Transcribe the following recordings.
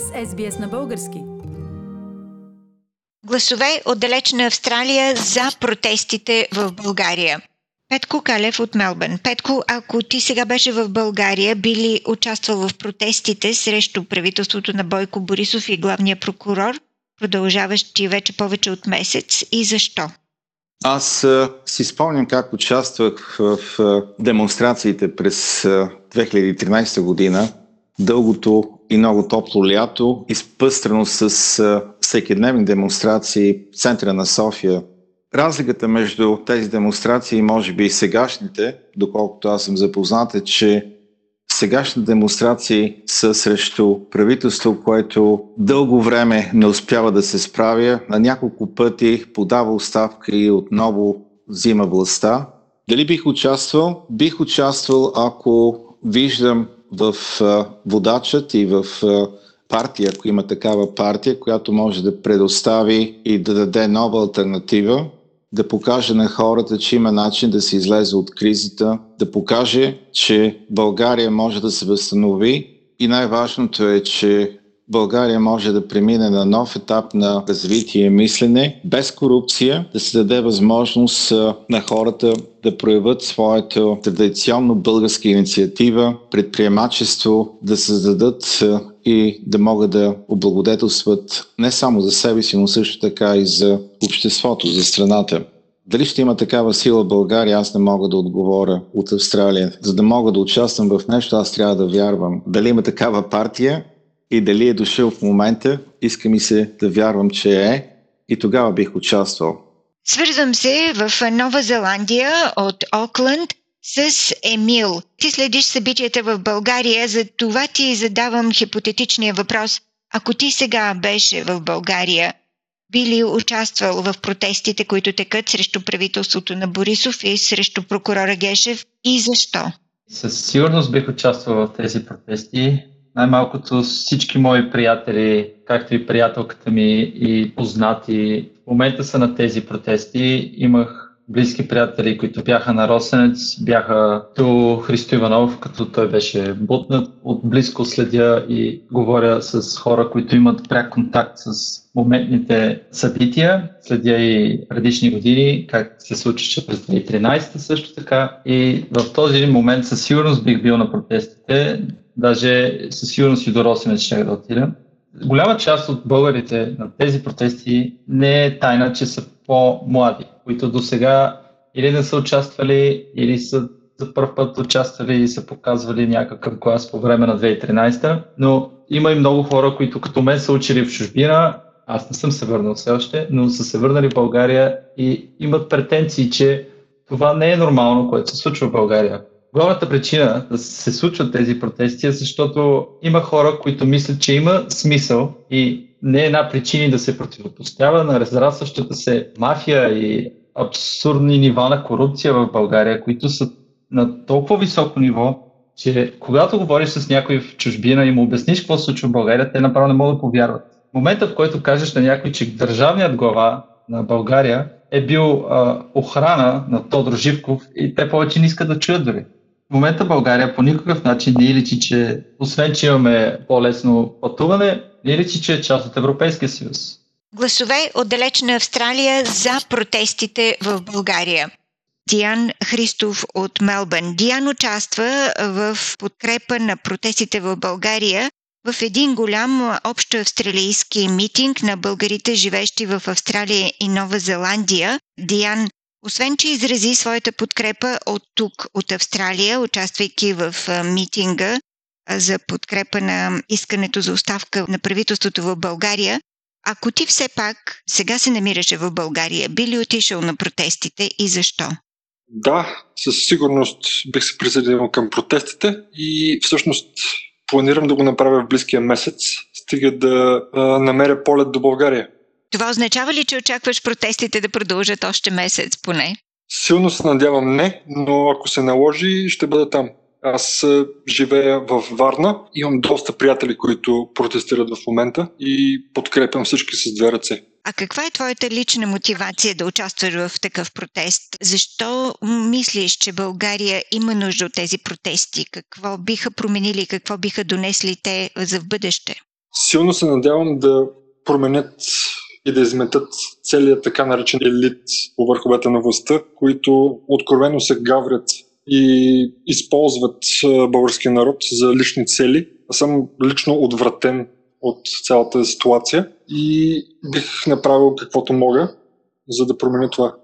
сте с SBS на български. Гласове от далечна Австралия за протестите в България. Петко Калев от Мелбърн. Петко, ако ти сега беше в България, би ли участвал в протестите срещу правителството на Бойко Борисов и главния прокурор, продължаващи вече повече от месец и защо? Аз а, си спомням как участвах в, демонстрациите през а, 2013 година, дългото и много топло лято, изпъстрено с всекидневни демонстрации в центъра на София. Разликата между тези демонстрации, може би и сегашните, доколкото аз съм запознат, е, че сегашните демонстрации са срещу правителство, което дълго време не успява да се справя, на няколко пъти подава оставка и отново взима властта. Дали бих участвал? Бих участвал, ако виждам в водачът и в партия, ако има такава партия, която може да предостави и да даде нова альтернатива, да покаже на хората, че има начин да се излезе от кризата, да покаже, че България може да се възстанови и най-важното е, че България може да премине на нов етап на развитие и мислене, без корупция, да се даде възможност на хората да проявят своята традиционно българска инициатива, предприемачество, да създадат и да могат да облагодетелстват не само за себе си, но също така и за обществото, за страната. Дали ще има такава сила България, аз не мога да отговоря от Австралия. За да мога да участвам в нещо, аз трябва да вярвам. Дали има такава партия и дали е дошъл в момента, иска ми се да вярвам, че е и тогава бих участвал. Свързвам се в Нова Зеландия от Окланд с Емил. Ти следиш събитията в България, за това ти задавам хипотетичния въпрос. Ако ти сега беше в България, би ли участвал в протестите, които текат срещу правителството на Борисов и срещу прокурора Гешев и защо? Със сигурност бих участвал в тези протести. Най-малкото всички мои приятели, както и приятелката ми и познати, в момента са на тези протести. Имах близки приятели, които бяха на Росенец, бяха до Христо Иванов, като той беше бутнат. От близко следя и говоря с хора, които имат пряк контакт с моментните събития. Следя и предишни години, как се случваше през 2013 също така. И в този момент със сигурност бих бил на протестите. Даже със сигурност и до Росенец ще да отида. Голяма част от българите на тези протести не е тайна, че са по-млади, които до сега или не са участвали, или са за първ път участвали и са показвали някакъв клас по време на 2013, но има и много хора, които като мен са учили в чужбина, аз не съм се върнал все още, но са се върнали в България и имат претенции, че това не е нормално, което се случва в България. Главната причина да се случват тези протести е защото има хора, които мислят, че има смисъл и не е една причина да се противопоставя на разрастващата се мафия и абсурдни нива на корупция в България, които са на толкова високо ниво, че когато говориш с някой в чужбина и му обясниш какво се случва в България, те направо не могат да повярват. В момента, в който кажеш на някой, че държавният глава на България е бил а, охрана на Тодор Живков и те повече не искат да чуят дори. В момента България по никакъв начин не личи, че освен, че имаме по-лесно пътуване, не личи, че е част от Европейския съюз. Гласове от далечна Австралия за протестите в България. Диан Христов от Мелбърн. Диан участва в подкрепа на протестите в България в един голям общо австралийски митинг на българите, живещи в Австралия и Нова Зеландия. Диан, освен че изрази своята подкрепа от тук, от Австралия, участвайки в митинга за подкрепа на искането за оставка на правителството в България, ако ти все пак сега се намираше в България, би ли отишъл на протестите и защо? Да, със сигурност бих се присъединил към протестите и всъщност планирам да го направя в близкия месец, стига да а, намеря полет до България. Това означава ли, че очакваш протестите да продължат още месец поне? Силно се надявам не, но ако се наложи, ще бъда там. Аз живея в Варна, имам доста приятели, които протестират в момента и подкрепям всички с две ръце. А каква е твоята лична мотивация да участваш в такъв протест? Защо мислиш, че България има нужда от тези протести? Какво биха променили, какво биха донесли те за в бъдеще? Силно се надявам да променят и да изметат целият така наречен елит по върховете на властта, които откровено се гаврят и използват българския народ за лични цели. Аз съм лично отвратен от цялата ситуация и бих направил каквото мога, за да променя това.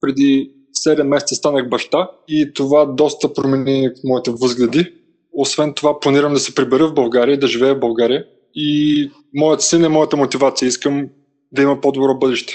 Преди 7 месеца станах баща и това доста промени моите възгледи. Освен това, планирам да се прибера в България да живея в България. И моят син е моята мотивация. Искам да има по-добро бъдеще.